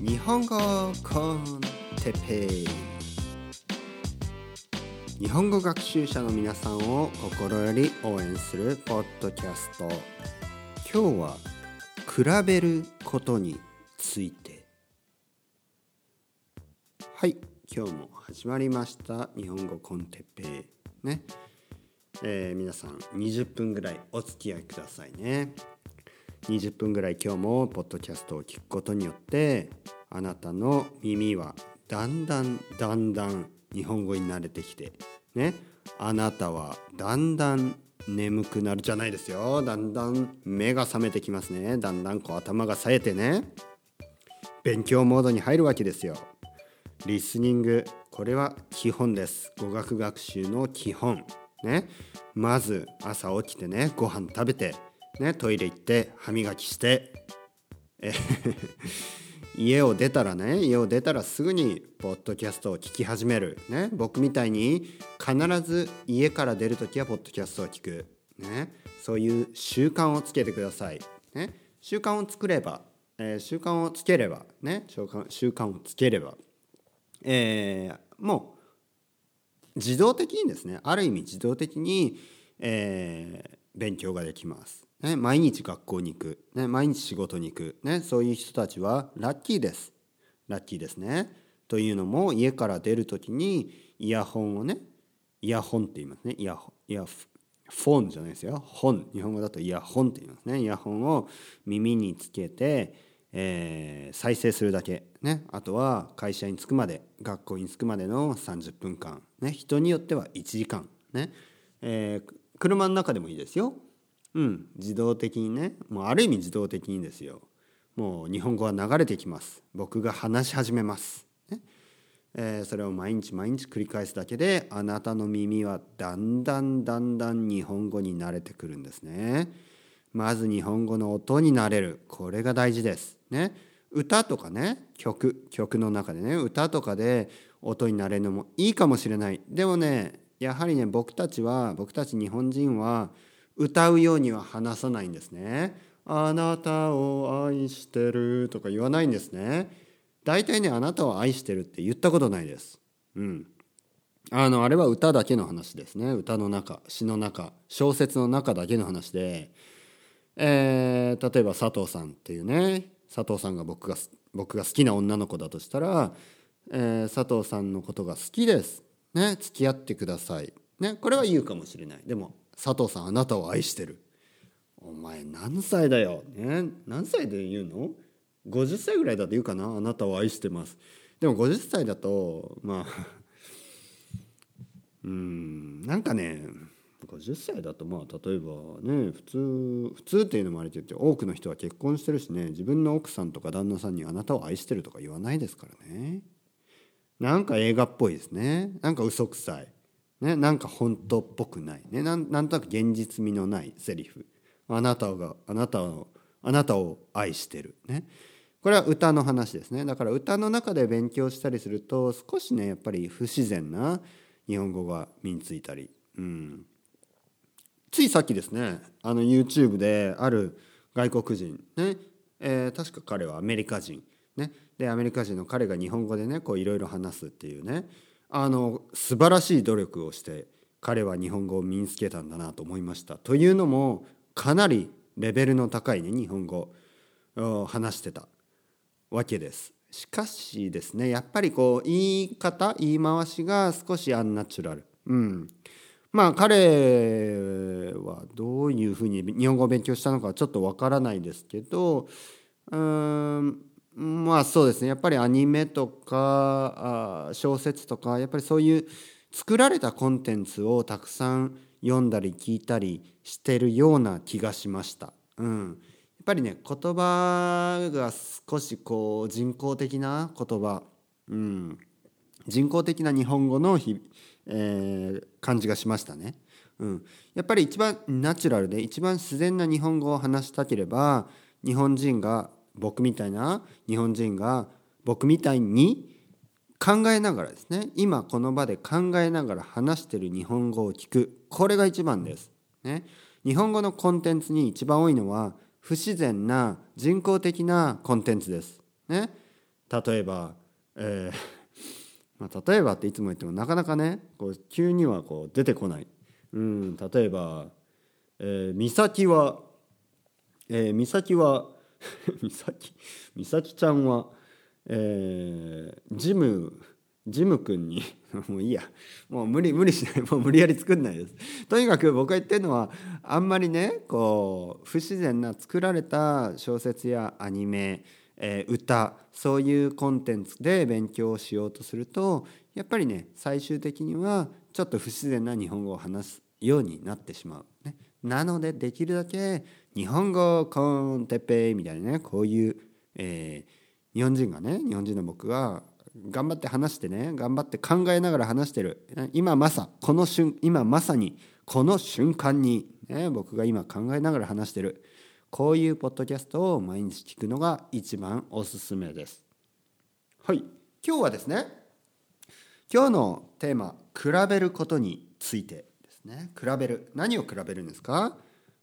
日本語コンテペイ。日本語学習者の皆さんを心より応援するポッドキャスト。今日は比べることについて。はい今日も始まりました。日本語コンテペイ。ね。えー、皆さん20分ぐらいお付き合いくださいね。20分ぐらい今日もポッドキャストを聞くことによってあなたの耳はだんだんだんだん日本語に慣れてきてね。あなたはだんだん眠くなるじゃないですよ。だんだん目が覚めてきますね。だんだんこう頭が冴えてね。勉強モードに入るわけですよ。リスニングこれは基本です。語学学習の基本。ね。まず朝起きてねご飯食べて。ね、トイレ行って歯磨きして 家を出たらね家を出たらすぐにポッドキャストを聞き始める、ね、僕みたいに必ず家から出る時はポッドキャストを聞く、ね、そういう習慣をつけてください、ね、習慣を作れば、えー、習慣をつければね習慣習慣をつければ、えー、もう自動的にですねある意味自動的に、えー、勉強ができます。ね、毎日学校に行く、ね、毎日仕事に行く、ね、そういう人たちはラッキーです。ラッキーですね。というのも家から出る時にイヤホンをねイヤホンって言いますね。イヤホンイヤフォンじゃないですよ。本。日本語だとイヤホンって言いますね。イヤホンを耳につけて、えー、再生するだけ、ね、あとは会社に着くまで学校に着くまでの30分間、ね、人によっては1時間、ねえー、車の中でもいいですよ。うん。自動的にねもうある意味自動的にですよ。もう日本語は流れてきます。僕が話し始めます、ね。えー、それを毎日毎日繰り返すだけであなたの耳はだんだんだんだん日本語に慣れてくるんですね。まず日本語の音になれる。これが大事です。ね。歌とかね曲曲の中でね歌とかで音になれるのもいいかもしれない。でもねやはりね僕たちは僕たち日本人は歌うようには話さないんですね。あなたを愛してるとか言わないんですね。大体ね、あなたを愛してるって言ったことないです。うん。あの、あれは歌だけの話ですね。歌の中、詩の中、小説の中だけの話で、えー、例えば佐藤さんっていうね、佐藤さんが僕が僕が好きな女の子だとしたら、えー、佐藤さんのことが好きです。ね、付き合ってください。ね、これは言うかもしれない。でも、佐藤さんあなたを愛してる。お前何歳だよ、ね、何歳で言うの？50歳ぐらいだと言うかな？あなたを愛してます。でも50歳だとまあ うんなんかね50歳だとまあ例えばね普通普通っていうのもあれと言って多くの人は結婚してるしね自分の奥さんとか旦那さんにあなたを愛してるとか言わないですからね。なんか映画っぽいですね。なんか嘘くさい。ね、なんか本当っぽくないね。なんなんとなく現実味のないセリフ。あなたがあなたをあなたを愛してるね。これは歌の話ですね。だから歌の中で勉強したりすると少しねやっぱり不自然な日本語が身についたり、うん、ついさっきですねあの YouTube である外国人ね、えー、確か彼はアメリカ人ね。でアメリカ人の彼が日本語でねこういろいろ話すっていうね。あの素晴らしい努力をして彼は日本語を身につけたんだなと思いました。というのもかなりレベルの高いね日本語を話してたわけです。しかしですねやっぱりこう言い方言い回しが少しアンナチュラル。うん、まあ彼はどういうふうに日本語を勉強したのかちょっとわからないですけどうんまあそうですね。やっぱりアニメとか小説とかやっぱりそういう作られたコンテンツをたくさん読んだり聞いたりしてるような気がしました。うん、やっぱりね言葉が少しこう人工的な言葉、うん、人工的な日本語のひ、えー、感じがしましたね。うん、やっぱり一番ナチュラルで一番自然な日本語を話したければ日本人が僕みたいな日本人が僕みたいに考えながらですね今この場で考えながら話してる日本語を聞くこれが一番です。ね、日本語のコンテンツに一番多いのは不自然な人工的なコンテンツです。ね例えば、えー まあ、例えばっていつも言ってもなかなかねこう急にはこう出てこない。うん、例えば、えー、美咲は、えー、美咲は 美咲美咲ちゃんは、えー、ジムジム君に もういいや。もう無理無理しない。もう無理やり作んないです。とにかく僕が言ってるのはあんまりねこう不自然な作られた小説やアニメ、えー、歌そういうコンテンツで勉強をしようとするとやっぱりね最終的にはちょっと不自然な日本語を話すようになってしまう。ね、なのでできるだけ日本語コンテッペイみたいなねこういう、えー、日本人がね日本人の僕が頑張って話してね頑張って考えながら話してる。今まさこの瞬今まさにこの瞬間に、ね、僕が今考えながら話してる。こういうポッドキャストを毎日聞くのが一番おすすめです。はい。今日はですね今日のテーマ「比べることについて」ですね。比べる。何を比べるんですか？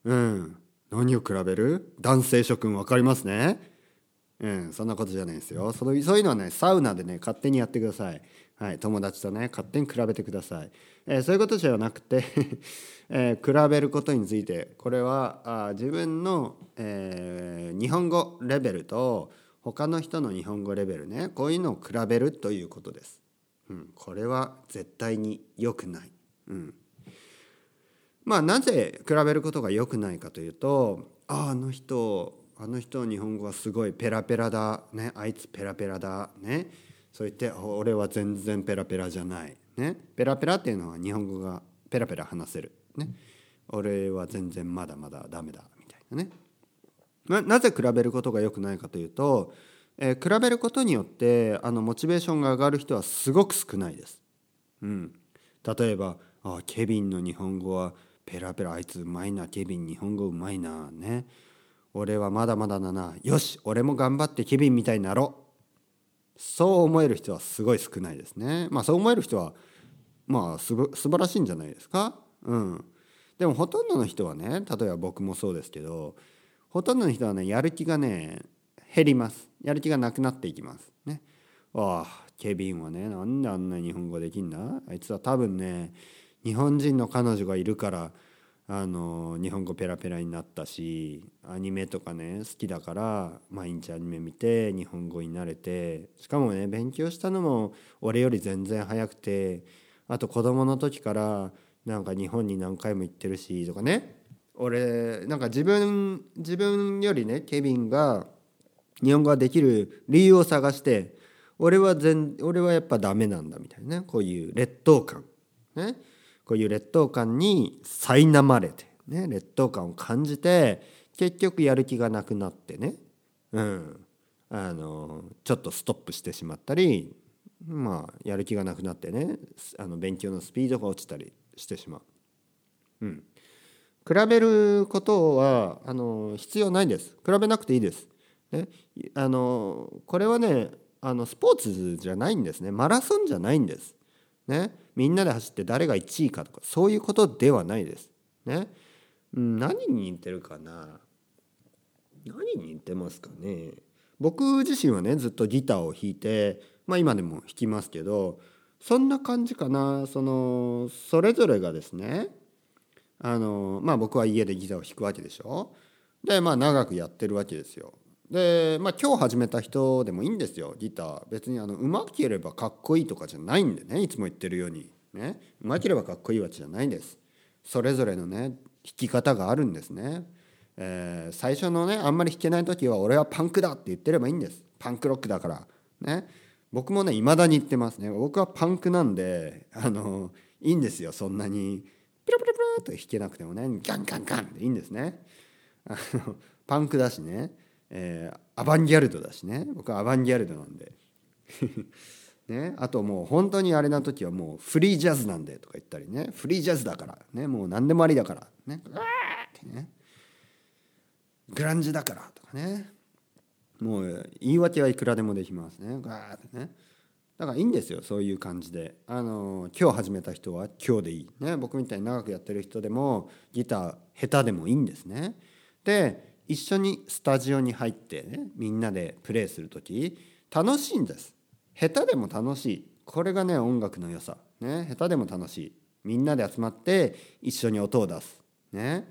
うん。何を比べる？男性諸君分かりますね。うん、そんなことじゃないですよ。そのそういうのはねサウナでね勝手にやってください、はい、友達とね勝手に比べてください、えー、そういうことじゃなくて えー、比べることについてこれはあ自分の、えー、日本語レベルと他の人の日本語レベルねこういうのを比べるということです、うん、これは絶対に良くない、うん、まあなぜ比べることが良くないかというとああの人あの人日本語はすごいペラペラだ、ね、あいつペラペラだ、ね、そう言って俺は全然ペラペラじゃない、ね、ペラペラっていうのは日本語がペラペラ話せる、ね、俺は全然まだまだダメだみたいなね。ななぜ比べることが良くないかというと、えー、比べることによってあのモチベーションが上がる人はすごく少ないです。うん、例えばあケビンの日本語はペラペラあいつうまいなケビン日本語うまいなね。俺はまだまだだな。よし俺も頑張ってケビンみたいになろう。そう思える人はすごい少ないですね。まあそう思える人はまあす素晴らしいんじゃないですか？うん。でもほとんどの人はね例えば僕もそうですけどほとんどの人はねやる気がね減ります。やる気がなくなっていきます。ね。ああケビンはねなんであんな日本語できんだ？あいつは多分ね日本人の彼女がいるからあの日本語ペラペラになったしアニメとかね好きだから毎日アニメ見て日本語になれてしかもね勉強したのも俺より全然早くてあと子供の時からなんか日本に何回も行ってるしとかね。俺なんか自分自分よりねケビンが日本語ができる理由を探して俺は全俺はやっぱダメなんだみたいなねこういう劣等感。ね。こういう劣等感に苛まれて、ね、劣等感を感じて結局やる気がなくなってね、うん、あのちょっとストップしてしまったりまあやる気がなくなってねあの勉強のスピードが落ちたりしてしまう。うん、比べることはあの必要ないんです比べなくていいです。ね、あのこれはねあのスポーツじゃないんですねマラソンじゃないんです。ね、みんなで走って誰が1位かとかそういうことではないです。ね、何に似てるかな。何に似てますかね。僕自身はねずっとギターを弾いて、まあ、今でも弾きますけどそんな感じかな。そのそれぞれがですねあのまあ僕は家でギターを弾くわけでしょ。でまあ長くやってるわけですよ。で、まあ、今日始めた人でもいいんですよ。ギター。別にあのうまければかっこいいとかじゃないんでね。いつも言ってるように。ね。うまければかっこいいわけじゃないんです。それぞれのね弾き方があるんですね、えー、最初のねあんまり弾けない時は俺はパンクだって言ってればいいんです。パンクロックだから。ね。僕もね未だに言ってますね。僕はパンクなんであのいいんですよ。そんなにピラピラピラと弾けなくてもねガンガンガンでいいんですね。あのパンクだしね。えー、アバンギャルドだしね。僕はアバンギャルドなんで。ね、あともう本当にあれな時はもうフリージャズなんでとか言ったりね。フリージャズだから。ね。もう何でもありだから。ね。わーってね。グランジだからとかね。もう言い訳はいくらでもできますね。ガーってね。だからいいんですよ。そういう感じで。あの今日始めた人は今日でいい。ね。僕みたいに長くやってる人でもギター下手でもいいんですね。で一緒にスタジオに入ってねみんなでプレイする時楽しいんです。下手でも楽しい。これがね音楽の良さ。ね下手でも楽しい。みんなで集まって一緒に音を出す。ね。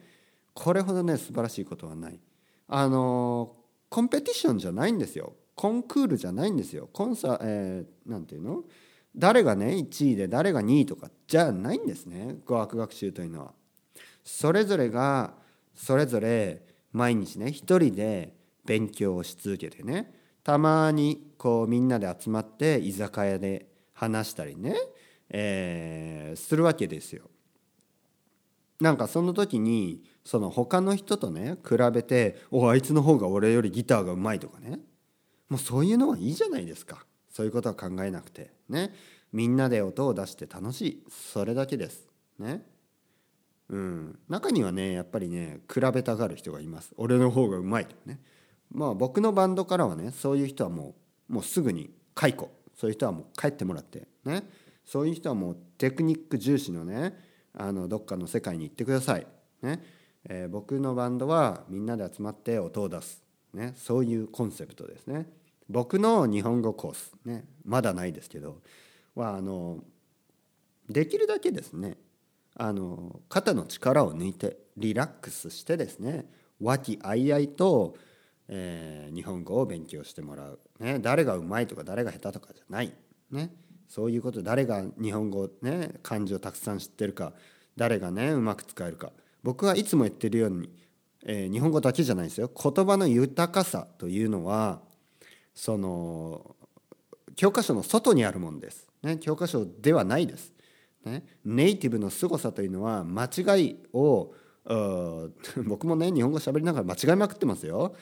これほどね素晴らしいことはない。あのコンペティションじゃないんですよ。コンクールじゃないんですよ。コンサえー、なんていうの？誰がね1位で誰が2位とかじゃないんですね。語学学習というのは。それぞれがそれぞれ毎日ね一人で勉強をし続けてねたまにこうみんなで集まって居酒屋で話したりね、えー、するわけですよ。なんかその時にその他の人とね比べて「おあいつの方が俺よりギターがうまい」とかねもうそういうのはいいじゃないですか。そういうことは考えなくて。ね。みんなで音を出して楽しい。それだけです。ね。うん。中にはねやっぱりね比べたがる人がいます。俺の方がうまいとね。まあ僕のバンドからはねそういう人はもうもうすぐに解雇。そういう人はもう帰ってもらってね。そういう人はもうテクニック重視のねあのどっかの世界に行ってください。ね、えー、僕のバンドはみんなで集まって音を出す。ね。そういうコンセプトですね。僕の日本語コースね。まだないですけど。はあのできるだけですね。あの肩の力を抜いてリラックスしてですね和気あいあいと、えー、日本語を勉強してもらう、ね、誰がうまいとか誰が下手とかじゃない、ね、そういうこと。誰が日本語ね漢字をたくさん知ってるか。誰がねうまく使えるか。僕はいつも言ってるように、えー、日本語だけじゃないですよ。言葉の豊かさというのはその教科書の外にあるものです、ね、教科書ではないです、ね、ネイティブの凄さというのは間違いを 僕もね日本語喋りながら間違いまくってますよ。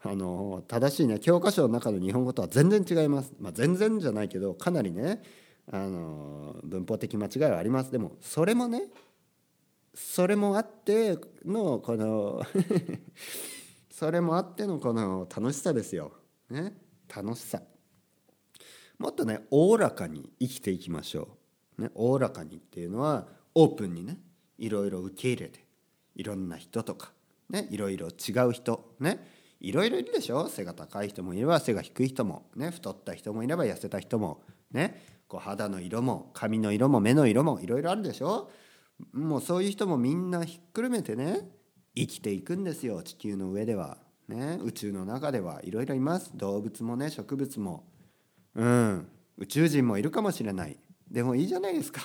あの正しいね教科書の中の日本語とは全然違います、まあ、全然じゃないけどかなりねあの文法的間違いはあります。でもそれもね それもあってのこのそれもあってのこの楽しさですよ、ね、楽しさ。もっとねおおらかに生きていきましょう、ね、おおらかにっていうのはオープンにねいろいろ受け入れていろんな人とかねいろいろ違う人ねいろいろいるでしょ？背が高い人もいれば背が低い人も、ね、太った人もいれば痩せた人も、ね、こう肌の色も髪の色も目の色もいろいろあるでしょ？もうそういう人もみんなひっくるめてね生きていくんですよ地球の上では、ね、宇宙の中ではいろいろいます。動物もね植物も。うん宇宙人もいるかもしれない。でもいいじゃないですか。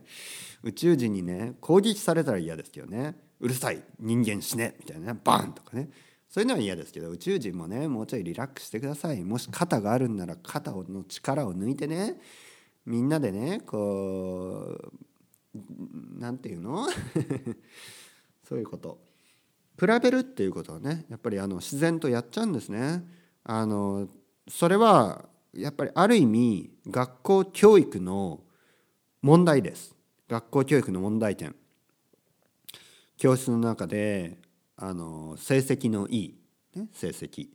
宇宙人にね攻撃されたら嫌ですけどね。うるさい人間死ねみたいなねバンとかね。そういうのは嫌ですけど宇宙人もねもうちょいリラックスしてください。もし肩があるんなら肩の力を抜いてねみんなでねこう何て言うの？そういうこと。比べるっていうことはねやっぱりあの自然とやっちゃうんですね。あのそれはやっぱりある意味学校教育の問題です。学校教育の問題点。教室の中であの成績のいい、ね、成績、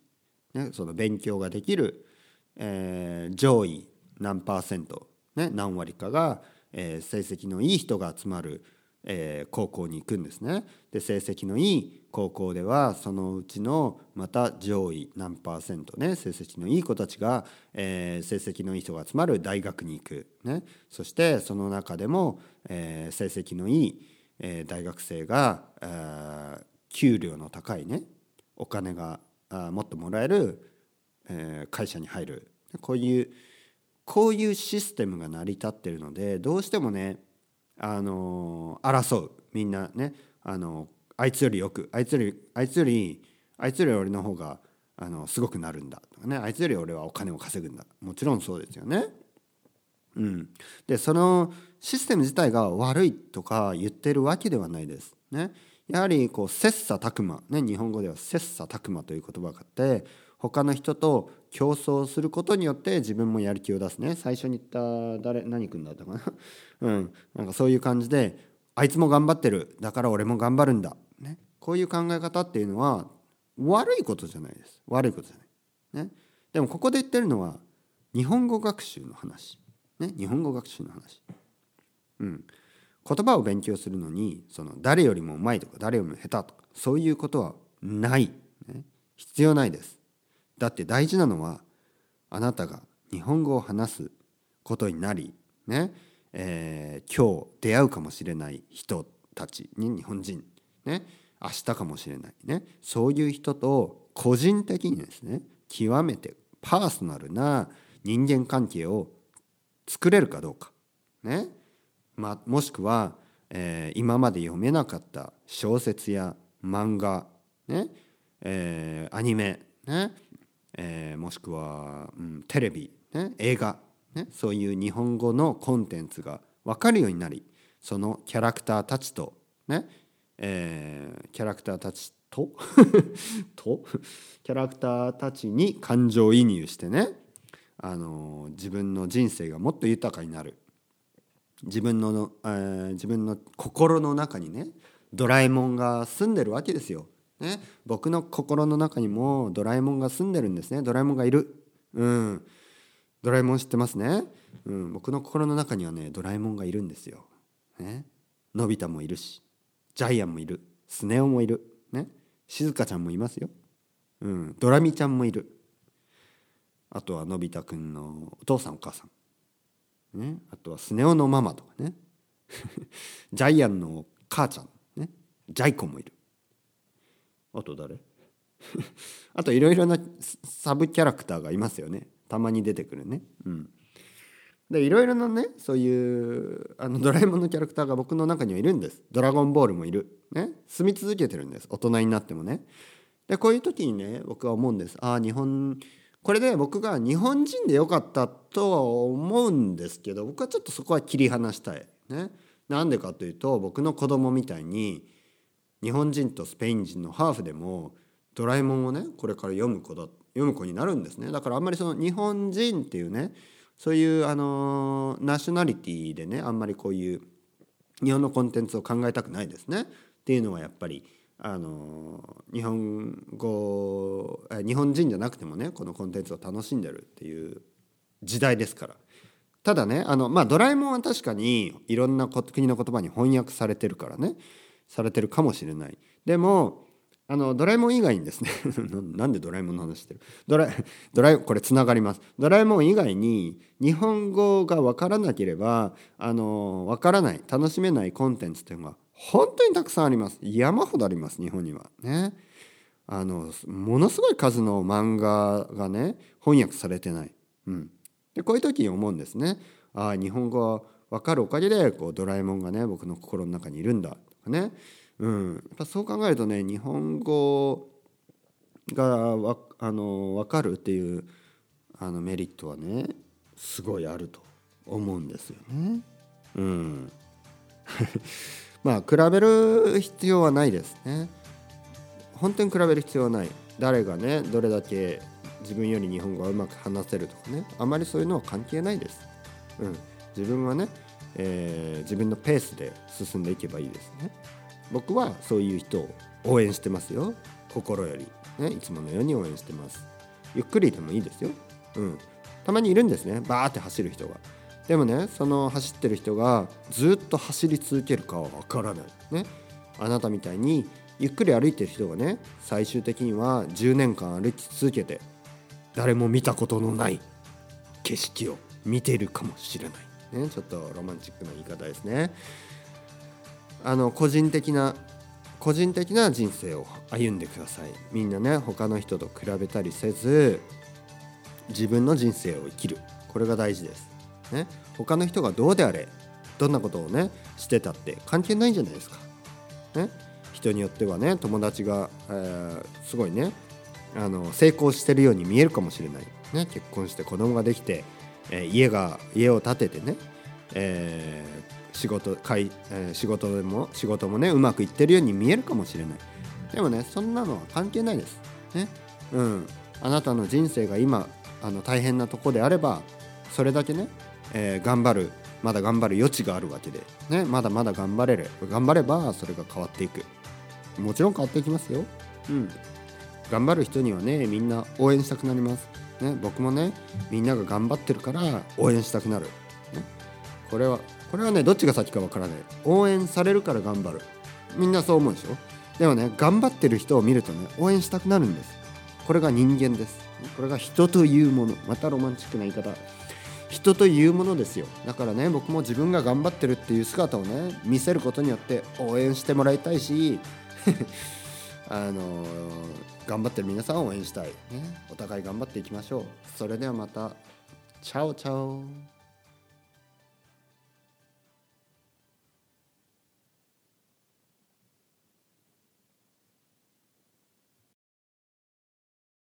ね、その勉強ができる、えー、上位何パーセント、ね、何割かが、えー、成績のいい人が集まる、えー、高校に行くんですね。で成績のいい高校ではそのうちのまた上位何パーセントね成績のいい子たちが、えー、成績のいい人が集まる大学に行く、ね、そしてその中でも、えー、成績のいい、えー、大学生が、えー、給料の高いねお金があもっともらえる、えー、会社に入るこういうこういうシステムが成り立ってるのでどうしてもねあの、争う。みんなねあの、あいつよりよくあいつよりあいつよりあいつより俺の方があのすごくなるんだとかね。あいつより俺はお金を稼ぐんだ。もちろんそうですよね。うん、でそのシステム自体が悪いとか言ってるわけではないです。ね、やはりこう切磋琢磨、ね、日本語では切磋琢磨という言葉があって他の人と競争することによって自分もやる気を出すね。最初に言った誰何君だったかな？うん。なんかそういう感じであいつも頑張ってる。だから俺も頑張るんだ、ね、こういう考え方っていうのは悪いことじゃないです。悪いことじゃない、ね、でもここで言ってるのは日本語学習の話、ね、日本語学習の話。うん。言葉を勉強するのにその誰よりもうまいとか誰よりも下手とかそういうことはない。ね、必要ないです。だって大事なのはあなたが日本語を話すことになりねえー、今日出会うかもしれない人たちに日本人ね明日かもしれないねそういう人と個人的にですね極めてパーソナルな人間関係を作れるかどうかね、ま、もしくは、えー、今まで読めなかった小説や漫画ね、えー、アニメね、えー、もしくは、うん、テレビ、ね、映画ね、そういう日本語のコンテンツが分かるようになりそのキャラクターたちとね、えー、キャラクターたちと とキャラクターたちに感情移入してね、あの自分の人生がもっと豊かになる自分の、えー、自分の心の中にねドラえもんが住んでるわけですよ。ね、僕の心の中にもドラえもんが住んでるんですね。ドラえもんがいる。うん。ドラえもん知ってますね、うん、僕の心の中にはねドラえもんがいるんですよ、ね、のび太もいるし。ジャイアンもいる。スネ夫もいる。ね。静香ちゃんもいますよ、うん、ドラミちゃんもいる。あとはのび太くんのお父さんお母さん、ね、あとはスネ夫のママとかね。ジャイアンの母ちゃん。ね。ジャイコもいる。あと誰？あといろいろなサブキャラクターがいますよねたまに出てくるね。うん、でいろいろなねそういうあのドラえもんのキャラクターが僕の中にはいるんです。ドラゴンボールもいる。ね住み続けてるんです大人になってもね。でこういう時にね僕は思うんです。ああ日本これで僕が日本人でよかったとは思うんですけど僕はちょっとそこは切り離したい。ね、なんでかというと僕の子供みたいに日本人とスペイン人のハーフでもドラえもんをねこれから読む子だ読む子になるんですね。だからあんまりその日本人っていうねそういうあのナショナリティでねあんまりこういう日本のコンテンツを考えたくないですね。っていうのはやっぱりあの日本語日本人じゃなくてもねこのコンテンツを楽しんでるっていう時代ですから。ただねあのまあドラえもんは確かにいろんな国の言葉に翻訳されてるからね。されてるかもしれない。でもあのドラえもん以外にですね なんでドラえもんの話してる？ドラドラえこれつながります。ドラえもん以外に日本語が分からなければあの分からない楽しめないコンテンツっていうのは本当にたくさんあります。山ほどあります日本には。ね。あのものすごい数の漫画がね翻訳されてない、うん、でこういう時に思うんですね。ああ日本語は分かるおかげでこうドラえもんがね僕の心の中にいるんだ。ねうん、やっぱそう考えるとね日本語がわあの分かるっていうあのメリットはねすごいあると思うんですよね。うん、まあ比べる必要はないですね。本当に比べる必要はない。誰がねどれだけ自分より日本語がうまく話せるとかねあまりそういうのは関係ないです。うん、自分はね、えー、自分のペースで進んでいけばいいですね。僕はそういう人を応援してますよ。心より、ね、いつものように応援してます。ゆっくりでもいいですよ、うん、たまにいるんですね。バーって走る人が。でもねその走ってる人がずっと走り続けるかはわからない。ね。あなたみたいにゆっくり歩いてる人がね最終的には10年間歩き続けて誰も見たことのない景色を見ているかもしれない、ね、ちょっとロマンチックな言い方ですね。あの個人的な個人的な人生を歩んでください。みんなね他の人と比べたりせず自分の人生を生きる。これが大事です、ね、他の人がどうであれどんなことをねしてたって関係ないんじゃないですか、ね、人によってはね友達が、えー、すごいねあの成功してるように見えるかもしれない、ね、結婚して子供ができて、え、家が家を建ててね、えー仕事かい、えー、仕事でも仕事もねうまくいってるように見えるかもしれない。でもねそんなのは関係ないです。ね。うん。あなたの人生が今あの大変なとこであればそれだけね、えー、頑張るまだ頑張る余地があるわけで、ね、まだまだ頑張れる。頑張ればそれが変わっていく。もちろん変わっていきますよ。うん。頑張る人にはねみんな応援したくなります。ね僕もねみんなが頑張ってるから応援したくなる、ね、これはこれはねどっちが先かわからない。応援されるから頑張る。みんなそう思うでしょ？でもね頑張ってる人を見るとね応援したくなるんです。これが人間です。これが人というもの。またロマンチックな言い方。人というものですよ。だからね僕も自分が頑張ってるっていう姿をね見せることによって応援してもらいたいしあの頑張ってる皆さんを応援したい、ね、お互い頑張っていきましょう。それではまた。チャオチャオ。